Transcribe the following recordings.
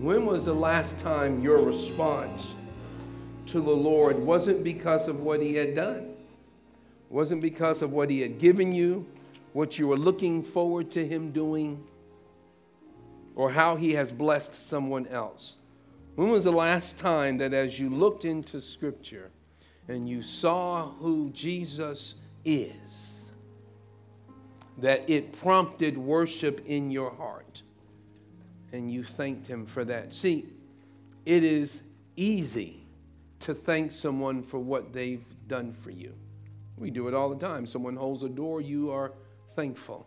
When was the last time your response to the Lord wasn't because of what He had done, wasn't because of what He had given you, what you were looking forward to Him doing, or how He has blessed someone else? When was the last time that as you looked into Scripture and you saw who Jesus is, that it prompted worship in your heart and you thanked Him for that? See, it is easy to thank someone for what they've done for you. We do it all the time. Someone holds a door, you are thankful.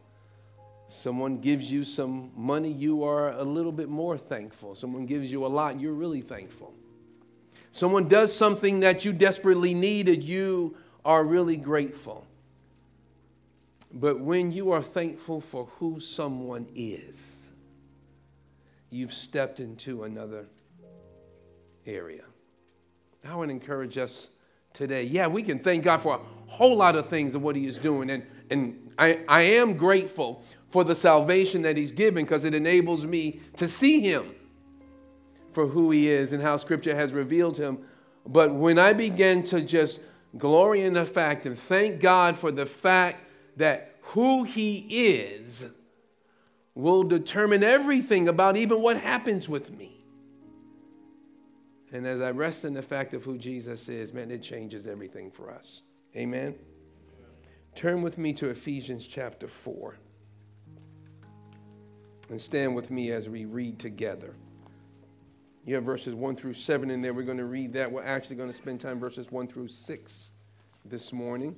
Someone gives you some money, you are a little bit more thankful. Someone gives you a lot, you're really thankful. Someone does something that you desperately needed, you are really grateful. But when you are thankful for who someone is, you've stepped into another area. I to encourage us today. Yeah, we can thank God for a whole lot of things of what He is doing. And, and I, I am grateful for the salvation that He's given because it enables me to see Him for who He is and how Scripture has revealed Him. But when I begin to just glory in the fact and thank God for the fact that who He is will determine everything about even what happens with me. And as I rest in the fact of who Jesus is, man, it changes everything for us. Amen. Turn with me to Ephesians chapter 4 and stand with me as we read together. You have verses 1 through 7 in there. We're going to read that. We're actually going to spend time verses 1 through 6 this morning.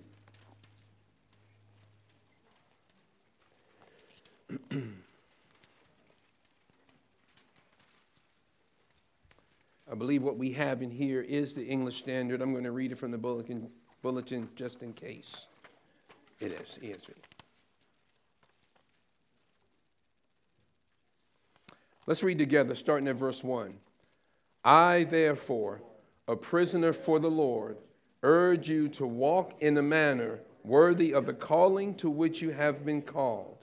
I believe what we have in here is the English Standard. I'm going to read it from the bulletin, bulletin just in case. It is ESV. Let's read together, starting at verse 1. I, therefore, a prisoner for the Lord, urge you to walk in a manner worthy of the calling to which you have been called,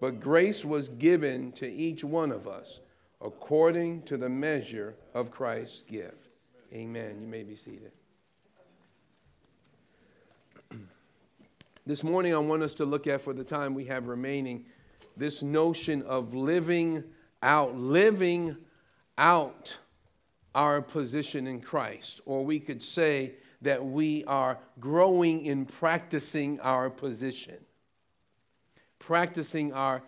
But grace was given to each one of us according to the measure of Christ's gift. Amen. You may be seated. this morning, I want us to look at, for the time we have remaining, this notion of living out, living out our position in Christ. Or we could say that we are growing in practicing our position. Practicing our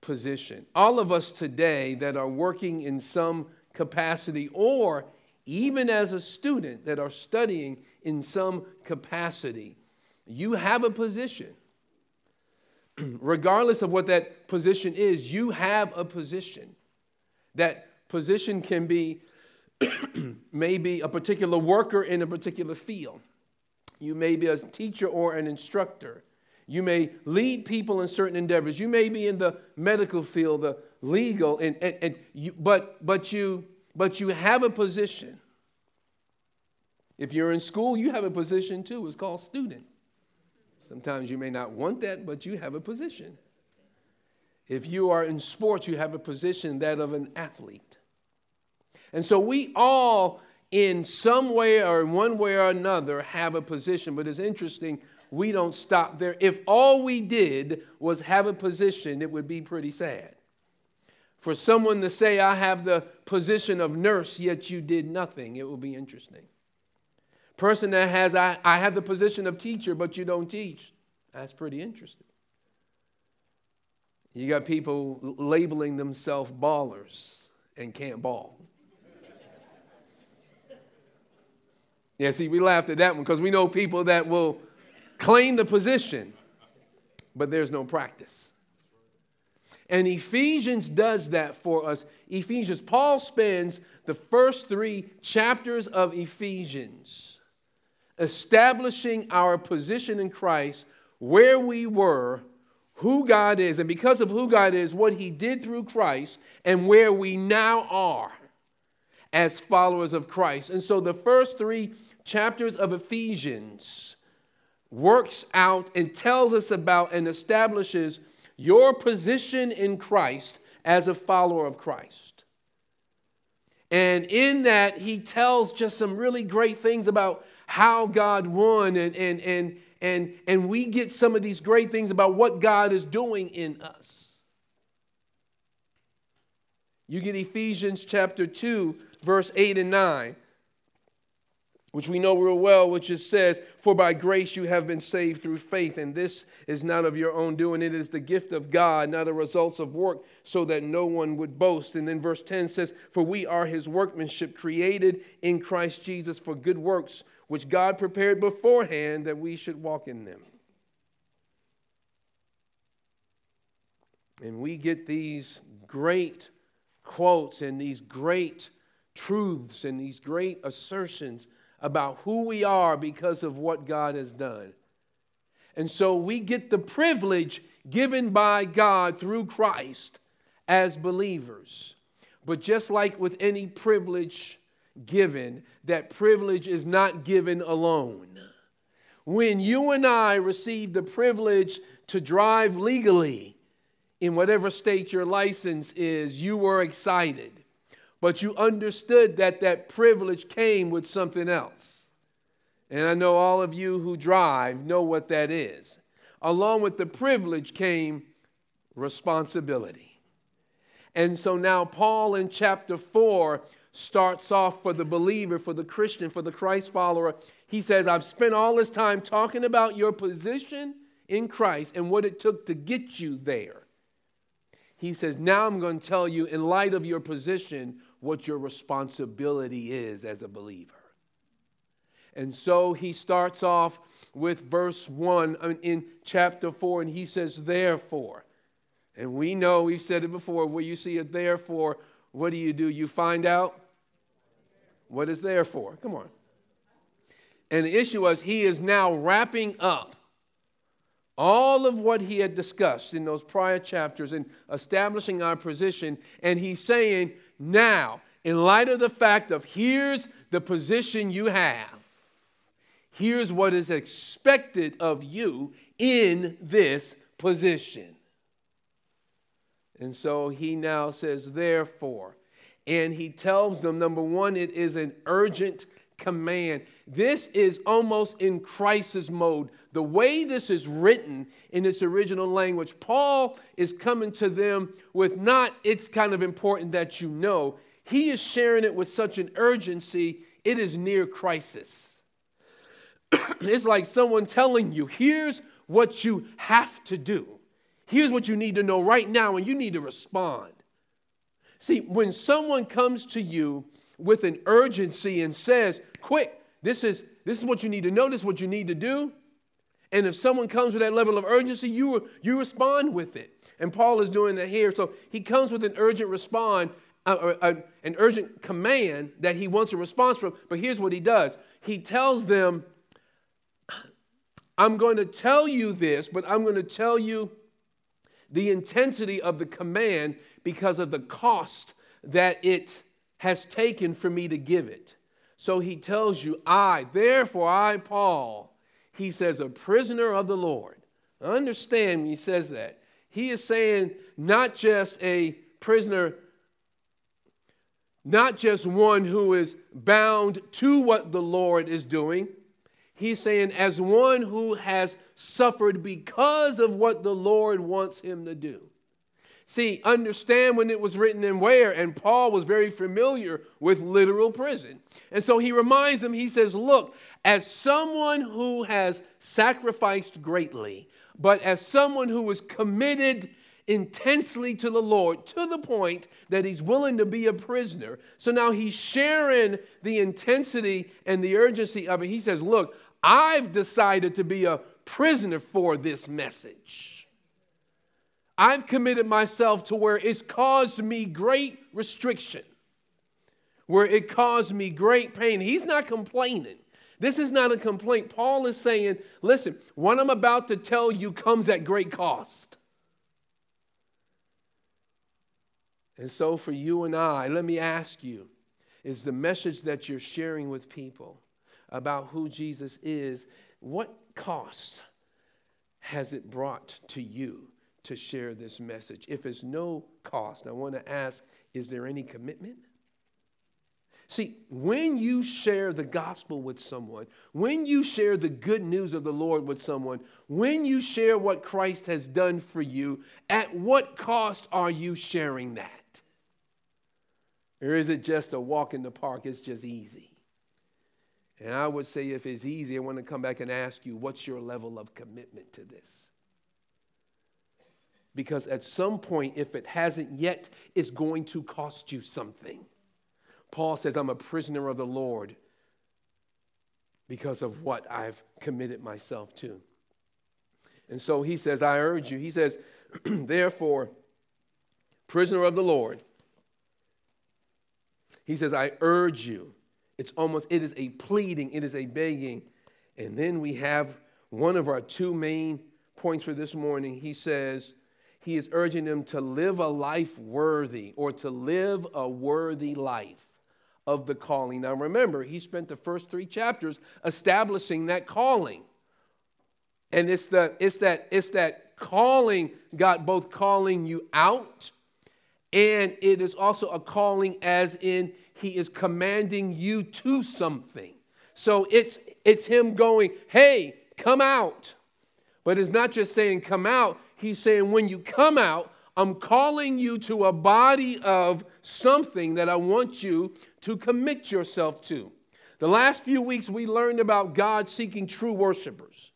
position. All of us today that are working in some capacity, or even as a student that are studying in some capacity, you have a position. Regardless of what that position is, you have a position. That position can be maybe a particular worker in a particular field. You may be a teacher or an instructor. You may lead people in certain endeavors. You may be in the medical field, the legal, and, and, and you, but, but, you, but you have a position. If you're in school, you have a position too. It's called student. Sometimes you may not want that, but you have a position. If you are in sports, you have a position that of an athlete. And so we all, in some way or in one way or another, have a position. But it's interesting we don't stop there. If all we did was have a position, it would be pretty sad. For someone to say, I have the position of nurse, yet you did nothing, it will be interesting. Person that has, I, I have the position of teacher, but you don't teach, that's pretty interesting. You got people labeling themselves ballers and can't ball. yeah, see, we laughed at that one because we know people that will claim the position, but there's no practice. And Ephesians does that for us. Ephesians, Paul spends the first three chapters of Ephesians establishing our position in Christ, where we were, who God is, and because of who God is, what He did through Christ, and where we now are as followers of Christ. And so the first three chapters of Ephesians works out and tells us about and establishes your position in Christ as a follower of Christ. And in that, he tells just some really great things about how God won, and, and, and, and, and we get some of these great things about what God is doing in us. You get Ephesians chapter 2, verse 8 and 9 which we know real well, which it says, For by grace you have been saved through faith, and this is not of your own doing. It is the gift of God, not the results of work, so that no one would boast. And then verse 10 says, For we are his workmanship, created in Christ Jesus for good works, which God prepared beforehand that we should walk in them. And we get these great quotes and these great truths and these great assertions about who we are because of what God has done. And so we get the privilege given by God through Christ as believers. But just like with any privilege given, that privilege is not given alone. When you and I receive the privilege to drive legally in whatever state your license is, you were excited but you understood that that privilege came with something else. And I know all of you who drive know what that is. Along with the privilege came responsibility. And so now, Paul in chapter 4 starts off for the believer, for the Christian, for the Christ follower. He says, I've spent all this time talking about your position in Christ and what it took to get you there. He says, Now I'm going to tell you, in light of your position, what your responsibility is as a believer. And so he starts off with verse 1 uh, in chapter 4, and he says, Therefore. And we know, we've said it before, where you see a therefore, what do you do? You find out what is there for. Come on. And the issue was he is now wrapping up all of what he had discussed in those prior chapters and establishing our position. And he's saying, now, in light of the fact of here's the position you have, here's what is expected of you in this position. And so he now says, therefore, and he tells them number one, it is an urgent command. This is almost in crisis mode. The way this is written in its original language, Paul is coming to them with not, it's kind of important that you know. He is sharing it with such an urgency, it is near crisis. it's like someone telling you, here's what you have to do. Here's what you need to know right now, and you need to respond. See, when someone comes to you with an urgency and says, quick, this is, this is what you need to know, this is what you need to do. And if someone comes with that level of urgency, you, you respond with it. And Paul is doing that here. So he comes with an urgent respond, uh, uh, an urgent command that he wants a response from. But here's what he does he tells them, I'm going to tell you this, but I'm going to tell you the intensity of the command because of the cost that it has taken for me to give it. So he tells you, I, therefore, I, Paul, he says, a prisoner of the Lord. Understand when he says that. He is saying not just a prisoner, not just one who is bound to what the Lord is doing. He's saying, as one who has suffered because of what the Lord wants him to do. See, understand when it was written and where, and Paul was very familiar with literal prison. And so he reminds them, he says, Look, as someone who has sacrificed greatly, but as someone who is committed intensely to the Lord to the point that he's willing to be a prisoner. So now he's sharing the intensity and the urgency of it. He says, Look, I've decided to be a prisoner for this message. I've committed myself to where it's caused me great restriction, where it caused me great pain. He's not complaining. This is not a complaint. Paul is saying, listen, what I'm about to tell you comes at great cost. And so, for you and I, let me ask you is the message that you're sharing with people about who Jesus is, what cost has it brought to you to share this message? If it's no cost, I want to ask is there any commitment? See, when you share the gospel with someone, when you share the good news of the Lord with someone, when you share what Christ has done for you, at what cost are you sharing that? Or is it just a walk in the park? It's just easy. And I would say if it's easy, I want to come back and ask you, what's your level of commitment to this? Because at some point, if it hasn't yet, it's going to cost you something. Paul says, I'm a prisoner of the Lord because of what I've committed myself to. And so he says, I urge you. He says, therefore, prisoner of the Lord, he says, I urge you. It's almost, it is a pleading, it is a begging. And then we have one of our two main points for this morning. He says, he is urging them to live a life worthy or to live a worthy life of the calling. Now remember, he spent the first three chapters establishing that calling. And it's, the, it's, that, it's that calling, God both calling you out, and it is also a calling as in he is commanding you to something. So it's, it's him going, hey, come out. But it's not just saying come out, he's saying when you come out, I'm calling you to a body of something that I want you to commit yourself to. The last few weeks, we learned about God seeking true worshipers.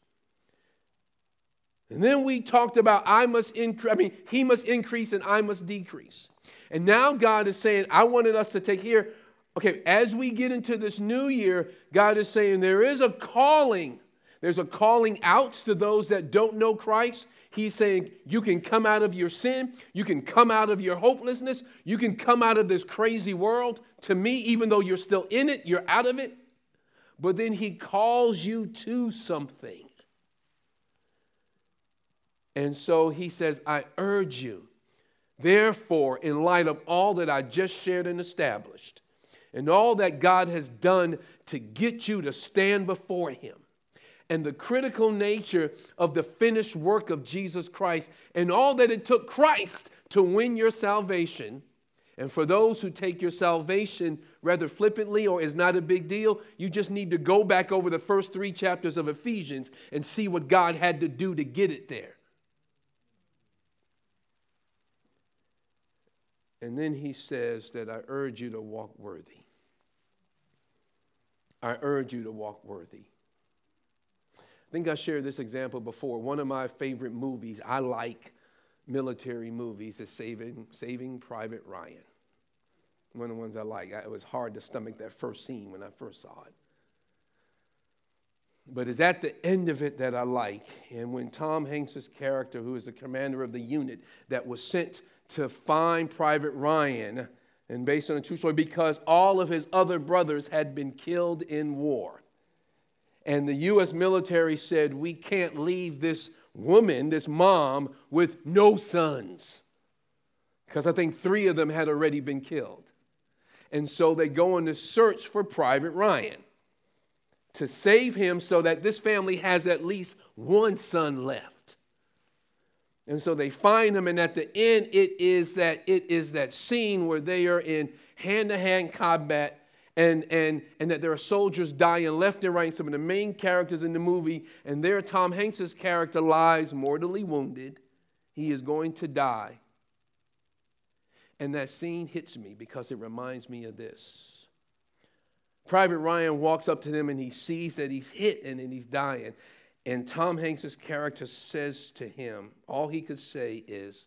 And then we talked about I must increase, I mean, he must increase and I must decrease. And now God is saying, I wanted us to take here, okay, as we get into this new year, God is saying there is a calling. There's a calling out to those that don't know Christ. He's saying you can come out of your sin, you can come out of your hopelessness, you can come out of this crazy world. To me, even though you're still in it, you're out of it. But then he calls you to something. And so he says, I urge you, therefore, in light of all that I just shared and established, and all that God has done to get you to stand before him, and the critical nature of the finished work of Jesus Christ and all that it took Christ to win your salvation. And for those who take your salvation rather flippantly or is not a big deal, you just need to go back over the first three chapters of Ephesians and see what God had to do to get it there. And then he says that I urge you to walk worthy. I urge you to walk worthy. I think I shared this example before. One of my favorite movies, I like military movies, is Saving, Saving Private Ryan. One of the ones I like. It was hard to stomach that first scene when I first saw it. But it's at the end of it that I like. And when Tom Hanks's character, who is the commander of the unit that was sent to find Private Ryan, and based on a true story, because all of his other brothers had been killed in war. And the US military said, We can't leave this woman, this mom, with no sons. Because I think three of them had already been killed. And so they go on to search for Private Ryan to save him so that this family has at least one son left. And so they find him, and at the end, it is that it is that scene where they are in hand-to-hand combat and, and, and that there are soldiers dying left and right, some of the main characters in the movie, and there Tom Hanks's character lies mortally wounded. He is going to die. And that scene hits me because it reminds me of this. Private Ryan walks up to them and he sees that he's hit and, and he's dying. And Tom Hanks's character says to him, all he could say is,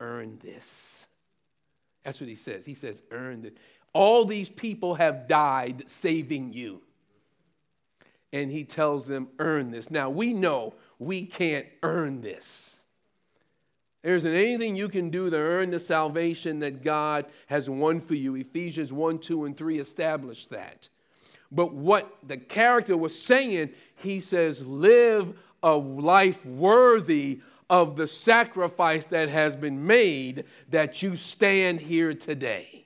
earn this. That's what he says. He says, earn this. All these people have died saving you. And he tells them, earn this. Now, we know we can't earn this. There isn't anything you can do to earn the salvation that God has won for you. Ephesians 1, 2, and 3 establish that. But what the character was saying, he says, live a life worthy of the sacrifice that has been made that you stand here today.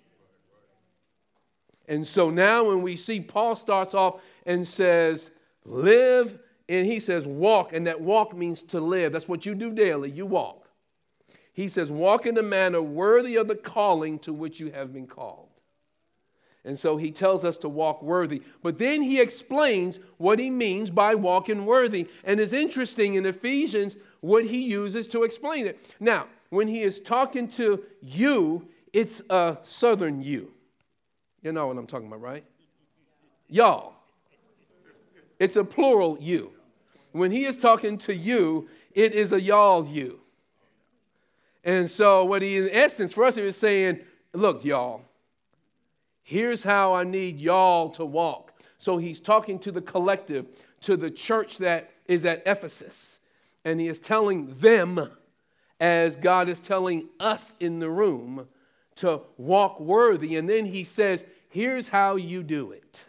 And so now when we see Paul starts off and says, live, and he says, walk, and that walk means to live. That's what you do daily, you walk. He says, walk in a manner worthy of the calling to which you have been called. And so he tells us to walk worthy. But then he explains what he means by walking worthy. And it's interesting in Ephesians what he uses to explain it. Now, when he is talking to you, it's a southern you. You know what I'm talking about, right? Y'all. It's a plural you. When he is talking to you, it is a y'all you. And so, what he, in essence, for us, he is saying, look, y'all, Here's how I need y'all to walk. So he's talking to the collective, to the church that is at Ephesus. And he is telling them, as God is telling us in the room, to walk worthy. And then he says, Here's how you do it.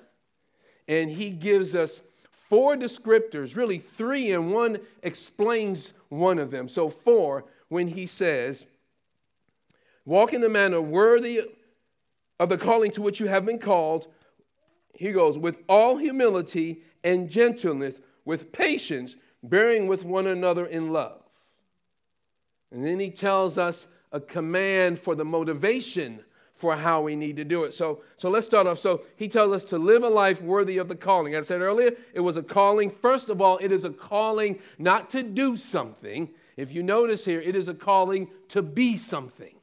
And he gives us four descriptors, really three, and one explains one of them. So, four, when he says, Walk in a manner worthy of the calling to which you have been called, he goes, with all humility and gentleness, with patience, bearing with one another in love. And then he tells us a command for the motivation for how we need to do it. So, so let's start off. So he tells us to live a life worthy of the calling. I said earlier, it was a calling. First of all, it is a calling not to do something. If you notice here, it is a calling to be something.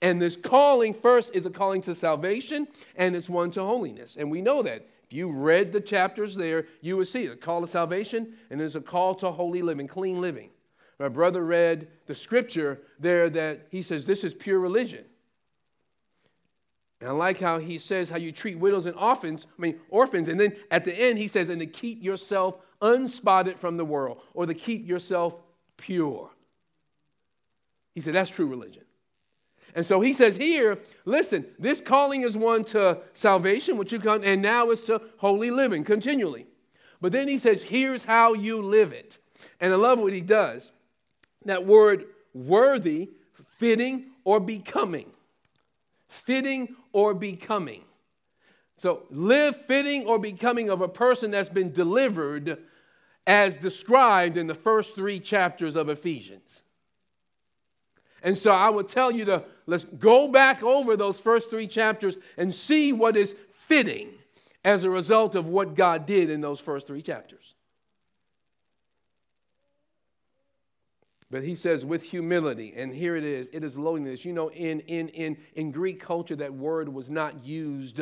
And this calling first is a calling to salvation and it's one to holiness. And we know that. If you read the chapters there, you would see a call to salvation and there's a call to holy living, clean living. My brother read the scripture there that he says this is pure religion. And I like how he says how you treat widows and orphans, I mean orphans, and then at the end he says, and to keep yourself unspotted from the world, or to keep yourself pure. He said that's true religion. And so he says here, listen, this calling is one to salvation, which you come, and now it's to holy living continually. But then he says, here's how you live it. And I love what he does. That word worthy, fitting, or becoming. Fitting or becoming. So live fitting or becoming of a person that's been delivered as described in the first three chapters of Ephesians. And so I would tell you to let's go back over those first three chapters and see what is fitting as a result of what God did in those first three chapters. But he says, with humility, and here it is, it is lowliness. You know, in, in, in, in Greek culture, that word was not used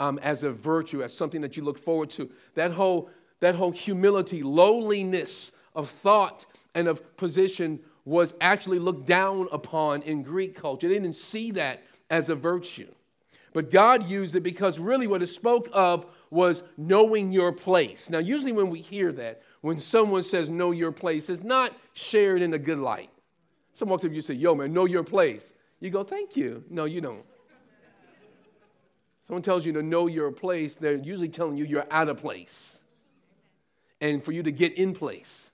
um, as a virtue, as something that you look forward to. That whole, that whole humility, lowliness of thought and of position was actually looked down upon in Greek culture. They didn't see that as a virtue. But God used it because really what it spoke of was knowing your place. Now, usually when we hear that, when someone says know your place, it's not shared in a good light. Up to you say, Yo, man, know your place. You go, Thank you. No, you don't. Someone tells you to know your place, they're usually telling you you're out of place and for you to get in place.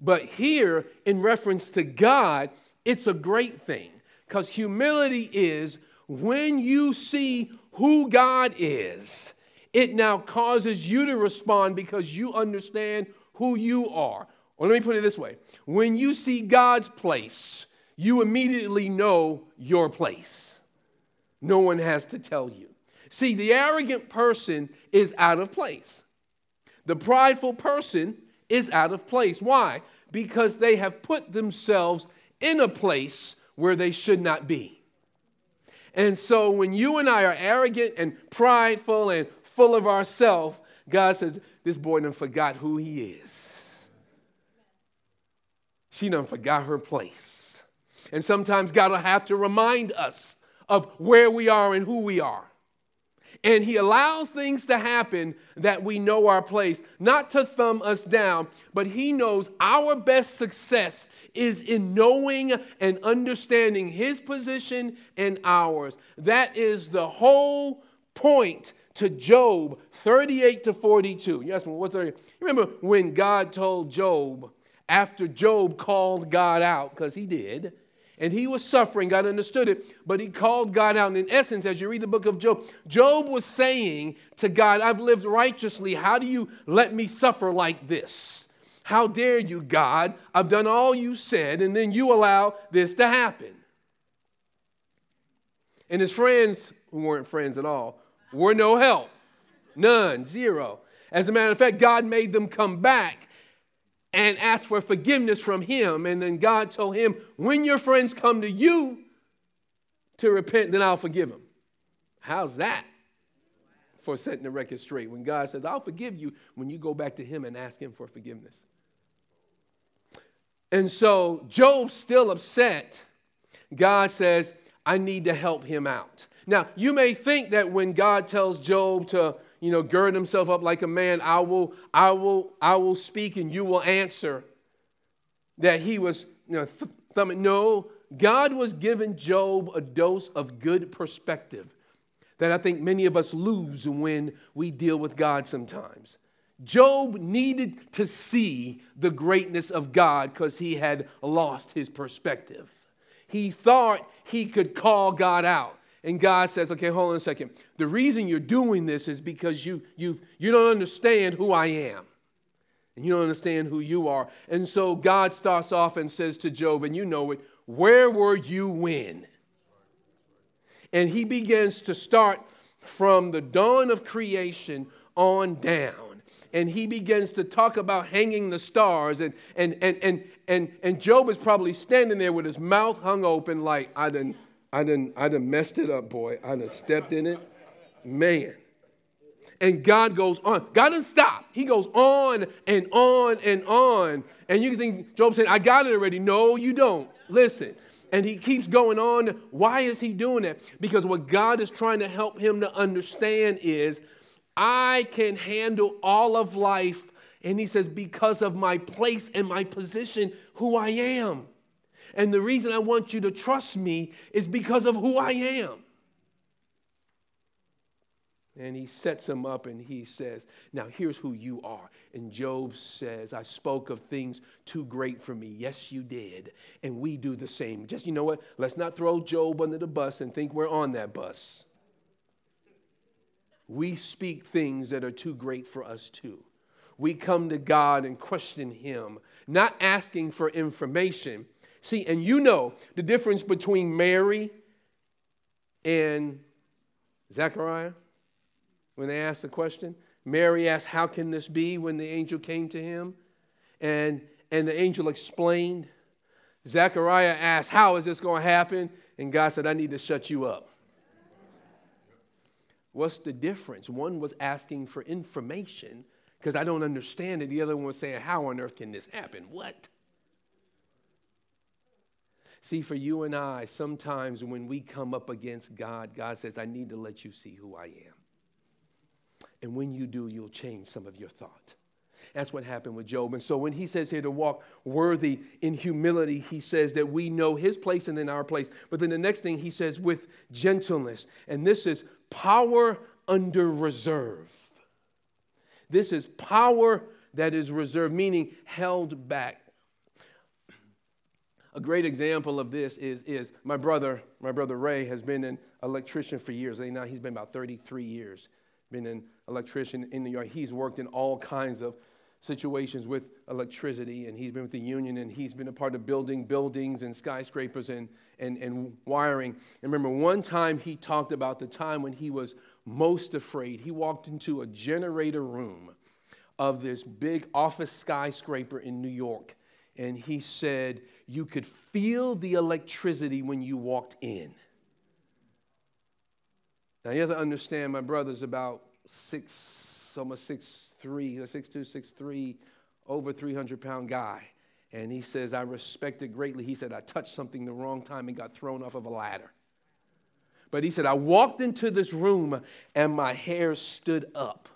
But here, in reference to God, it's a great thing because humility is when you see who God is, it now causes you to respond because you understand who you are. Or let me put it this way when you see God's place, you immediately know your place. No one has to tell you. See, the arrogant person is out of place. The prideful person is out of place. Why? Because they have put themselves in a place where they should not be. And so when you and I are arrogant and prideful and full of ourselves, God says, This boy done forgot who he is. She done forgot her place. And sometimes God will have to remind us of where we are and who we are. And he allows things to happen that we know our place, not to thumb us down, but he knows our best success is in knowing and understanding his position and ours. That is the whole point to Job 38 to 42. Yes, what's 30? You remember when God told Job, after Job called God out, because he did, and he was suffering. God understood it, but he called God out. And in essence, as you read the book of Job, Job was saying to God, I've lived righteously. How do you let me suffer like this? How dare you, God? I've done all you said, and then you allow this to happen. And his friends, who weren't friends at all, were no help. None, zero. As a matter of fact, God made them come back and ask for forgiveness from him. And then God told him, when your friends come to you to repent, then I'll forgive them. How's that for setting the record straight? When God says, I'll forgive you when you go back to him and ask him for forgiveness. And so Job's still upset. God says, I need to help him out. Now, you may think that when God tells Job to you know, gird himself up like a man, I will, I will, I will speak and you will answer. That he was, you know, th- thumbing. No, God was giving Job a dose of good perspective that I think many of us lose when we deal with God sometimes. Job needed to see the greatness of God because he had lost his perspective. He thought he could call God out. And God says, okay, hold on a second. The reason you're doing this is because you, you, you don't understand who I am. And you don't understand who you are. And so God starts off and says to Job, and you know it, where were you when? And he begins to start from the dawn of creation on down. And he begins to talk about hanging the stars. And, and, and, and, and, and Job is probably standing there with his mouth hung open, like, I didn't I done, I done messed it up, boy. I done stepped in it. Man. And God goes on. God doesn't stop. He goes on and on and on. And you can think, Job said, I got it already. No, you don't. Listen. And he keeps going on. Why is he doing that? Because what God is trying to help him to understand is I can handle all of life. And he says, because of my place and my position, who I am. And the reason I want you to trust me is because of who I am. And he sets him up and he says, Now here's who you are. And Job says, I spoke of things too great for me. Yes, you did. And we do the same. Just, you know what? Let's not throw Job under the bus and think we're on that bus. We speak things that are too great for us too. We come to God and question Him, not asking for information, See, and you know the difference between Mary and Zechariah when they asked the question. Mary asked, How can this be when the angel came to him? And, and the angel explained. Zechariah asked, How is this going to happen? And God said, I need to shut you up. What's the difference? One was asking for information because I don't understand it. The other one was saying, How on earth can this happen? What? See, for you and I, sometimes when we come up against God, God says, I need to let you see who I am. And when you do, you'll change some of your thought. That's what happened with Job. And so when he says here to walk worthy in humility, he says that we know his place and then our place. But then the next thing he says with gentleness. And this is power under reserve. This is power that is reserved, meaning held back. A great example of this is, is my brother, my brother Ray has been an electrician for years. Now he's been about 33 years, been an electrician in New York. He's worked in all kinds of situations with electricity, and he's been with the union, and he's been a part of building buildings and skyscrapers and, and, and wiring. And remember, one time he talked about the time when he was most afraid. He walked into a generator room of this big office skyscraper in New York, and he said, you could feel the electricity when you walked in. Now you have to understand, my brother's about six, almost six three, six two, six three, over 300 pound guy. And he says, I respect it greatly. He said, I touched something the wrong time and got thrown off of a ladder. But he said, I walked into this room and my hair stood up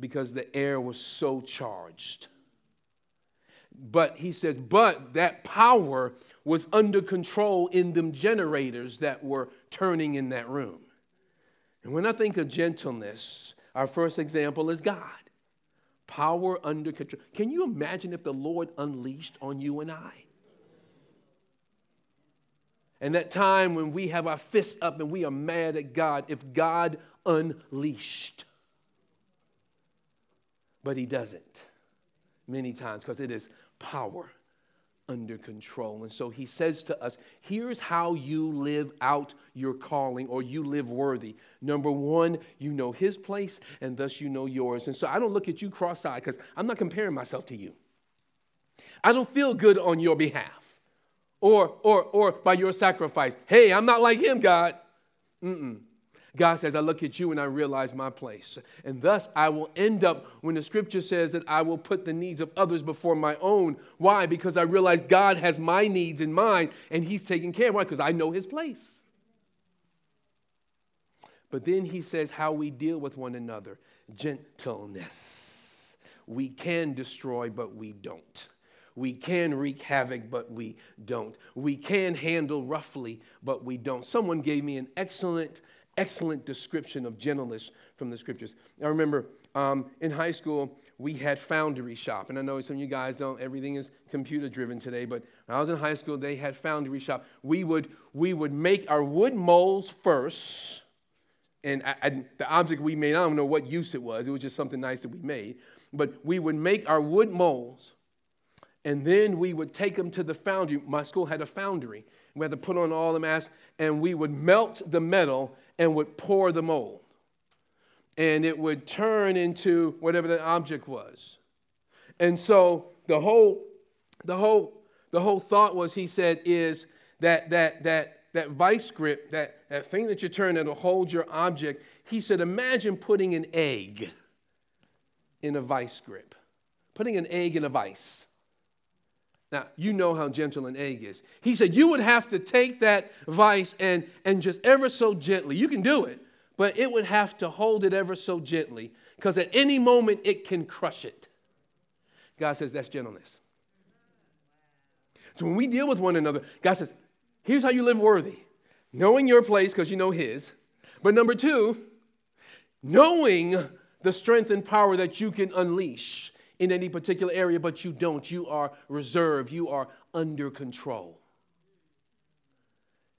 because the air was so charged. But he says, but that power was under control in them generators that were turning in that room. And when I think of gentleness, our first example is God. Power under control. Can you imagine if the Lord unleashed on you and I? And that time when we have our fists up and we are mad at God, if God unleashed. But He doesn't many times because it is power under control. And so he says to us, here's how you live out your calling or you live worthy. Number one, you know his place and thus you know yours. And so I don't look at you cross eyed because I'm not comparing myself to you. I don't feel good on your behalf or, or, or by your sacrifice. Hey, I'm not like him, God. Mm-mm. God says, I look at you and I realize my place. And thus I will end up when the scripture says that I will put the needs of others before my own. Why? Because I realize God has my needs in mind and He's taking care of Why? Because I know His place. But then He says how we deal with one another gentleness. We can destroy, but we don't. We can wreak havoc, but we don't. We can handle roughly, but we don't. Someone gave me an excellent excellent description of gentleness from the scriptures. I remember um, in high school, we had foundry shop. And I know some of you guys don't, everything is computer driven today, but when I was in high school, they had foundry shop. We would, we would make our wood molds first. And I, I, the object we made, I don't know what use it was. It was just something nice that we made. But we would make our wood molds, and then we would take them to the foundry. My school had a foundry. We had to put on all the masks, and we would melt the metal and would pour the mold. And it would turn into whatever the object was. And so the whole, the whole, the whole thought was, he said, is that that that that vice grip, that, that thing that you turn that'll hold your object, he said, imagine putting an egg in a vice grip. Putting an egg in a vice. Now, you know how gentle an egg is. He said you would have to take that vice and, and just ever so gently, you can do it, but it would have to hold it ever so gently because at any moment it can crush it. God says that's gentleness. So when we deal with one another, God says, here's how you live worthy knowing your place because you know His. But number two, knowing the strength and power that you can unleash in any particular area, but you don't. You are reserved, you are under control.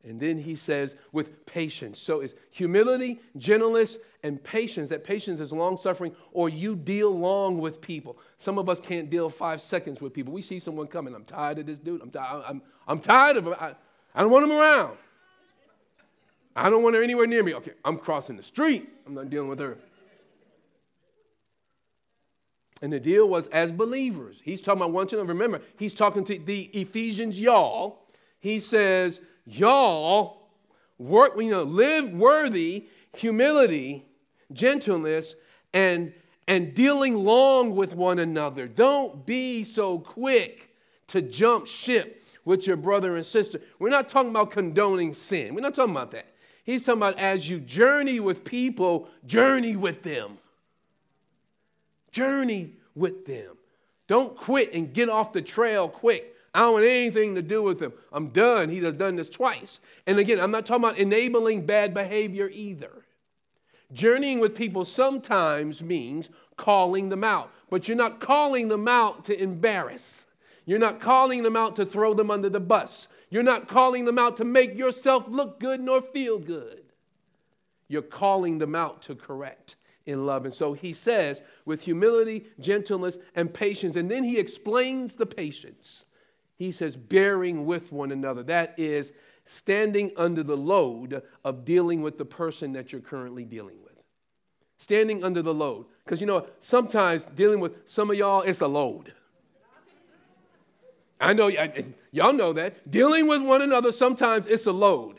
And then he says, with patience. So it's humility, gentleness, and patience. That patience is long suffering, or you deal long with people. Some of us can't deal five seconds with people. We see someone coming. I'm tired of this dude. I'm, tired. I'm, I'm tired of him. I, I don't want him around. I don't want her anywhere near me. Okay, I'm crossing the street. I'm not dealing with her. And the deal was as believers. He's talking about one to remember, he's talking to the Ephesians, y'all. He says, y'all work, you know, live worthy, humility, gentleness, and and dealing long with one another. Don't be so quick to jump ship with your brother and sister. We're not talking about condoning sin. We're not talking about that. He's talking about as you journey with people, journey with them. Journey with them. Don't quit and get off the trail quick. I don't want anything to do with him. I'm done. He has done this twice. And again, I'm not talking about enabling bad behavior either. Journeying with people sometimes means calling them out, but you're not calling them out to embarrass. You're not calling them out to throw them under the bus. You're not calling them out to make yourself look good nor feel good. You're calling them out to correct in love. And so he says, with humility, gentleness, and patience. And then he explains the patience. He says, bearing with one another. That is standing under the load of dealing with the person that you're currently dealing with. Standing under the load. Because you know, sometimes dealing with some of y'all, it's a load. I know, y'all know that. Dealing with one another, sometimes it's a load,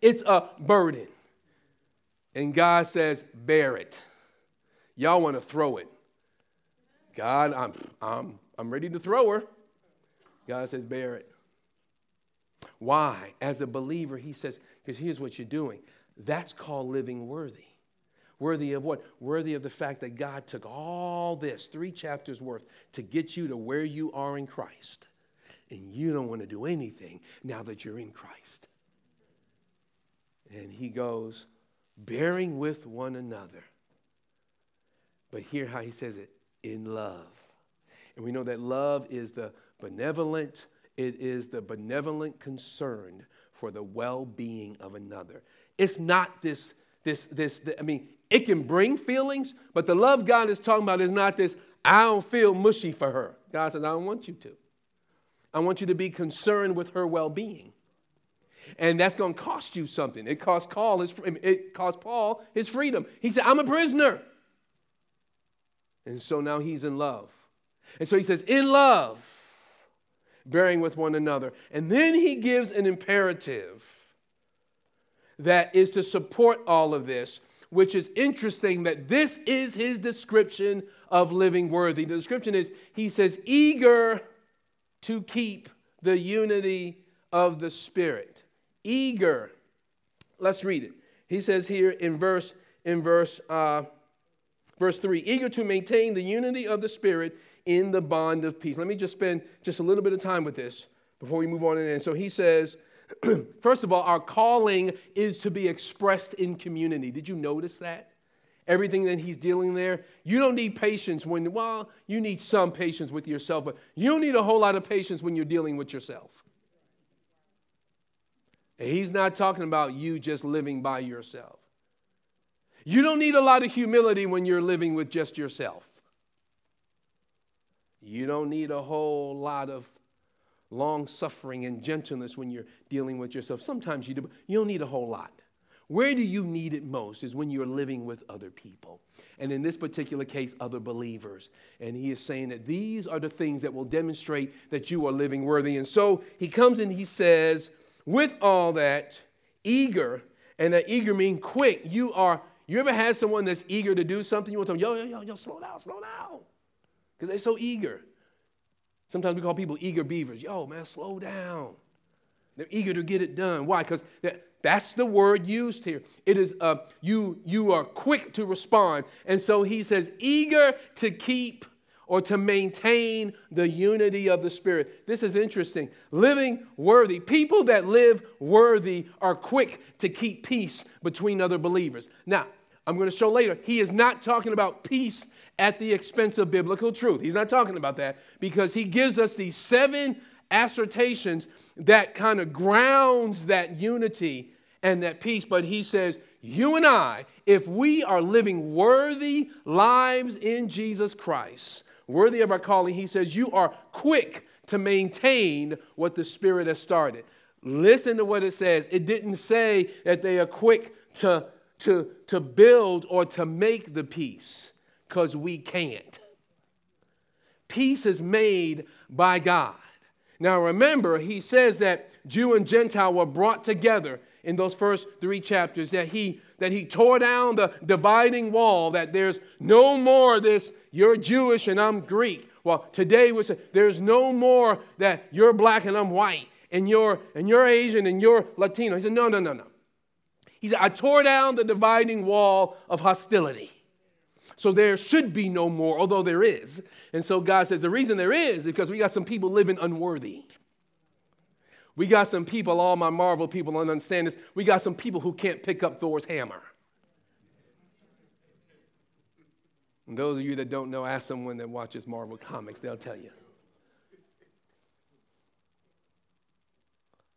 it's a burden. And God says, bear it. Y'all want to throw it. God, I'm, I'm, I'm ready to throw her. God says, bear it. Why? As a believer, he says, because here's what you're doing That's called living worthy. Worthy of what? Worthy of the fact that God took all this, three chapters worth, to get you to where you are in Christ. And you don't want to do anything now that you're in Christ. And he goes, bearing with one another. But hear how he says it in love. And we know that love is the benevolent, it is the benevolent concern for the well-being of another. It's not this, this, this, I mean, it can bring feelings, but the love God is talking about is not this, I don't feel mushy for her. God says, I don't want you to. I want you to be concerned with her well-being. And that's going to cost you something. It cost Paul his, it cost Paul his freedom. He said, I'm a prisoner. And so now he's in love. And so he says, in love, bearing with one another. And then he gives an imperative that is to support all of this, which is interesting that this is his description of living worthy. The description is, he says, eager to keep the unity of the Spirit. Eager. Let's read it. He says here in verse, in verse, uh, verse 3, eager to maintain the unity of the Spirit in the bond of peace. Let me just spend just a little bit of time with this before we move on. And so he says, first of all, our calling is to be expressed in community. Did you notice that? Everything that he's dealing there, you don't need patience when, well, you need some patience with yourself, but you don't need a whole lot of patience when you're dealing with yourself. And he's not talking about you just living by yourself. You don't need a lot of humility when you're living with just yourself. You don't need a whole lot of long suffering and gentleness when you're dealing with yourself. Sometimes you do, you don't need a whole lot. Where do you need it most is when you're living with other people. And in this particular case, other believers. And he is saying that these are the things that will demonstrate that you are living worthy. And so he comes and he says, with all that, eager, and that eager means quick. You are, you ever had someone that's eager to do something? You want to tell them, yo, yo, yo, yo, slow down, slow down because they're so eager. Sometimes we call people eager beavers. Yo, man, slow down. They're eager to get it done. Why? Because that, that's the word used here. It is uh, you. You are quick to respond, and so he says, eager to keep or to maintain the unity of the Spirit. This is interesting. Living worthy. People that live worthy are quick to keep peace between other believers. Now, I'm going to show later, he is not talking about peace at the expense of biblical truth. He's not talking about that because he gives us these seven assertions that kind of grounds that unity and that peace. But he says, you and I, if we are living worthy lives in Jesus Christ, worthy of our calling, he says, you are quick to maintain what the Spirit has started. Listen to what it says. It didn't say that they are quick to, to, to build or to make the peace because we can't. Peace is made by God. Now remember, he says that Jew and Gentile were brought together in those first three chapters, that he, that he tore down the dividing wall, that there's no more this, you're Jewish and I'm Greek. Well, today we say there's no more that you're black and I'm white, and you're, and you're Asian and you're Latino. He said, no, no, no, no. He said, I tore down the dividing wall of hostility. So there should be no more, although there is. And so God says the reason there is is because we got some people living unworthy. We got some people, all my Marvel people understand this. We got some people who can't pick up Thor's hammer. And those of you that don't know, ask someone that watches Marvel comics, they'll tell you.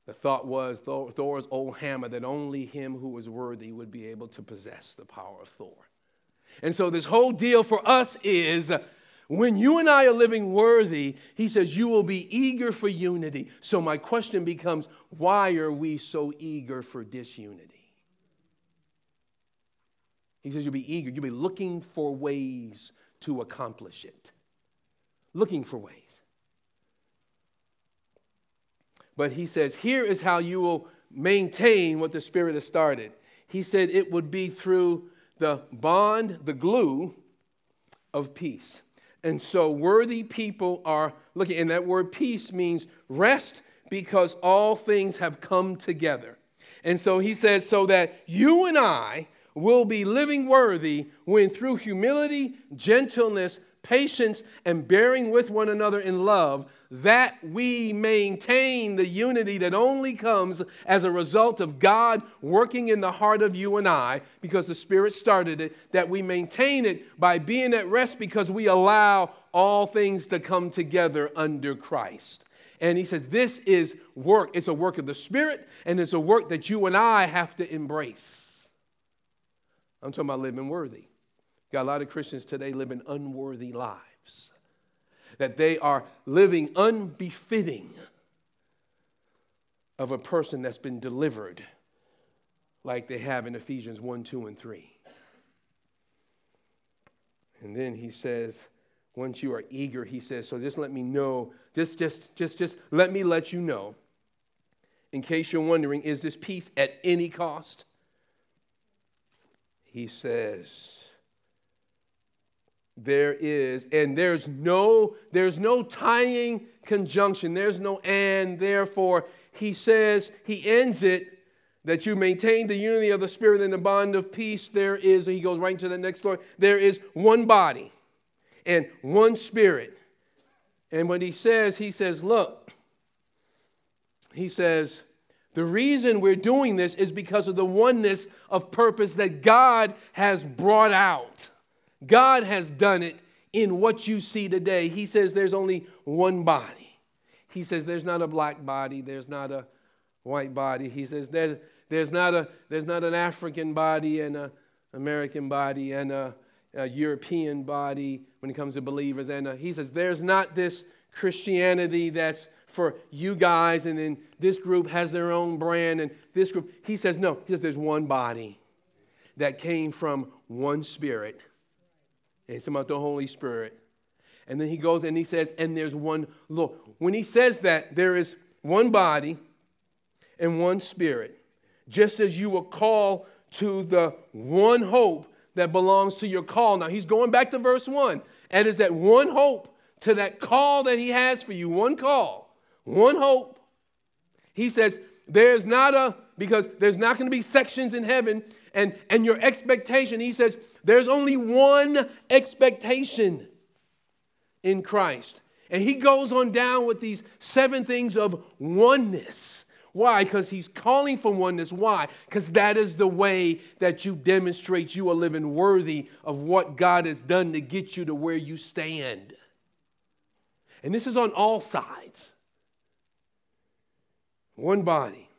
The thought was Thor's old hammer that only him who was worthy would be able to possess the power of Thor. And so, this whole deal for us is when you and I are living worthy, he says, you will be eager for unity. So, my question becomes why are we so eager for disunity? He says, you'll be eager, you'll be looking for ways to accomplish it. Looking for ways. But he says, here is how you will maintain what the Spirit has started. He said it would be through the bond, the glue of peace. And so worthy people are looking, and that word peace means rest because all things have come together. And so he says, so that you and I will be living worthy when through humility, gentleness, patience, and bearing with one another in love, that we maintain the unity that only comes as a result of God working in the heart of you and I, because the Spirit started it, that we maintain it by being at rest because we allow all things to come together under Christ. And he said, This is work. It's a work of the Spirit, and it's a work that you and I have to embrace. I'm talking about living worthy. Got a lot of Christians today living unworthy lives, that they are living unbefitting of a person that's been delivered, like they have in Ephesians 1, 2, and 3. And then he says, once you are eager, he says, so just let me know, just, just, just, just let me let you know, in case you're wondering, is this peace at any cost? He says, there is and there's no there's no tying conjunction. There's no and therefore he says he ends it that you maintain the unity of the spirit and the bond of peace there is he goes right into the next story there is one body and one spirit. And when he says he says look he says the reason we're doing this is because of the oneness of purpose that god has brought out God has done it in what you see today. He says there's only one body. He says there's not a black body, there's not a white body. He says there's, there's, not, a, there's not an African body and an American body and a, a, European body when it comes to believers. And a, he says there's not this Christianity that's for you guys and then this group has their own brand and this group. He says no, he says there's one body that came from one spirit and talking about the Holy Spirit. And then he goes and he says, and there's one Lord. When he says that, there is one body and one spirit. Just as you were called to the one hope that belongs to your call. Now he's going back to verse 1. And is that one hope to that call that he has for you. One call, one hope. He says, there's not a, because there's not going to be sections in heaven, and, and your expectation, he says, there's only one expectation in Christ. And he goes on down with these seven things of oneness. Why? Because he's calling for oneness. Why? Because that is the way that you demonstrate you are living worthy of what God has done to get you to where you stand. And this is on all sides one body,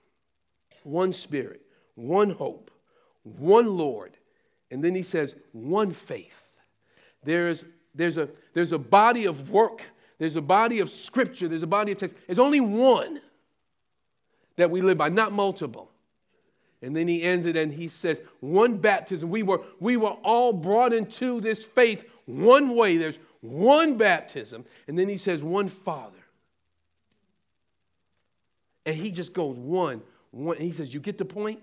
one spirit, one hope, one Lord, and then he says, one faith. There's, there's, a, there's a body of work, there's a body of scripture, there's a body of text. There's only one that we live by, not multiple. And then he ends it and he says, one baptism. We were, we were all brought into this faith one way. There's one baptism. And then he says, one Father. And he just goes, one, one. He says, You get the point?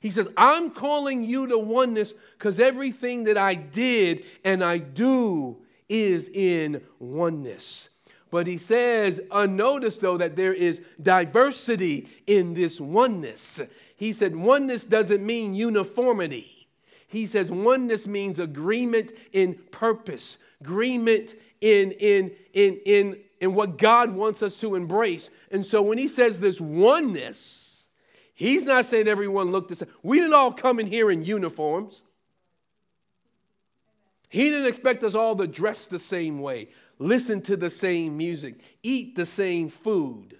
He says, I'm calling you to oneness because everything that I did and I do is in oneness. But he says, unnoticed though, that there is diversity in this oneness. He said, oneness doesn't mean uniformity. He says, oneness means agreement in purpose, agreement in, in, in, in, in what God wants us to embrace. And so when he says this oneness, He's not saying everyone look the same. We didn't all come in here in uniforms. He didn't expect us all to dress the same way, listen to the same music, eat the same food,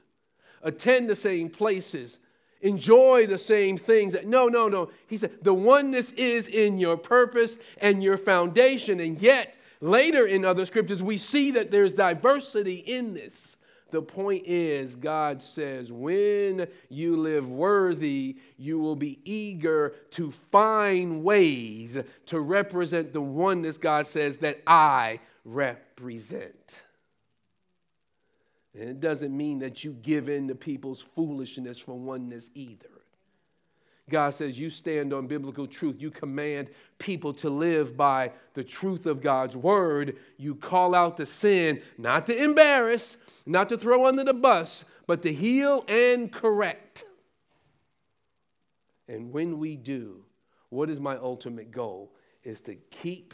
attend the same places, enjoy the same things. No, no, no. He said the oneness is in your purpose and your foundation. And yet, later in other scriptures, we see that there's diversity in this. The point is, God says, when you live worthy, you will be eager to find ways to represent the oneness God says that I represent. And it doesn't mean that you give in to people's foolishness for oneness either. God says you stand on biblical truth. You command people to live by the truth of God's word. You call out the sin, not to embarrass, not to throw under the bus, but to heal and correct. And when we do, what is my ultimate goal? Is to keep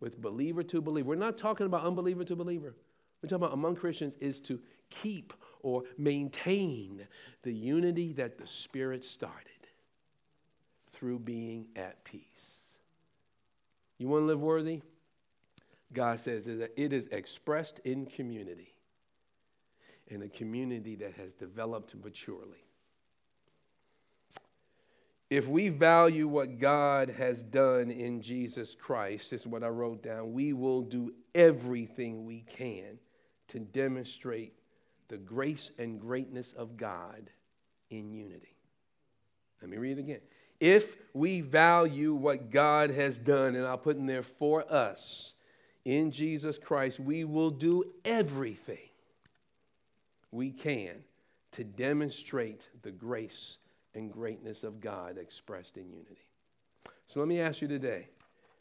with believer to believer. We're not talking about unbeliever to believer. We're talking about among Christians is to keep or maintain the unity that the Spirit started through being at peace. You want to live worthy? God says that it is expressed in community, in a community that has developed maturely. If we value what God has done in Jesus Christ, this is what I wrote down, we will do everything we can to demonstrate the grace and greatness of God in unity. Let me read it again. If we value what God has done, and I'll put in there for us in Jesus Christ, we will do everything we can to demonstrate the grace and greatness of God expressed in unity. So let me ask you today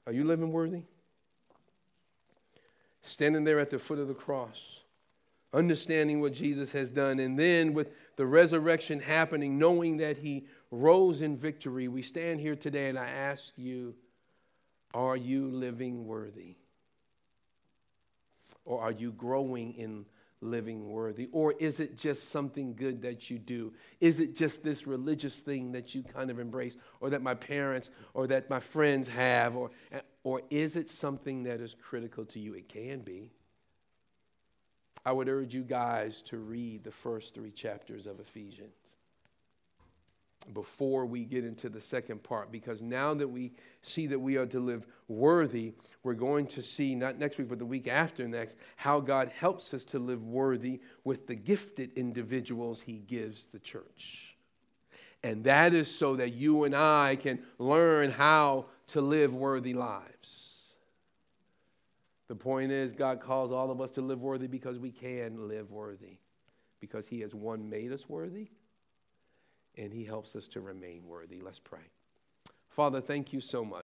are you living worthy? Standing there at the foot of the cross, understanding what Jesus has done, and then with the resurrection happening, knowing that he rose in victory, we stand here today and I ask you, are you living worthy? Or are you growing in living worthy? Or is it just something good that you do? Is it just this religious thing that you kind of embrace, or that my parents or that my friends have? Or, or is it something that is critical to you? It can be. I would urge you guys to read the first three chapters of Ephesians before we get into the second part because now that we see that we are to live worthy, we're going to see, not next week, but the week after next, how God helps us to live worthy with the gifted individuals He gives the church. And that is so that you and I can learn how to live worthy lives. The point is, God calls all of us to live worthy because we can live worthy, because He has one made us worthy and He helps us to remain worthy. Let's pray. Father, thank you so much.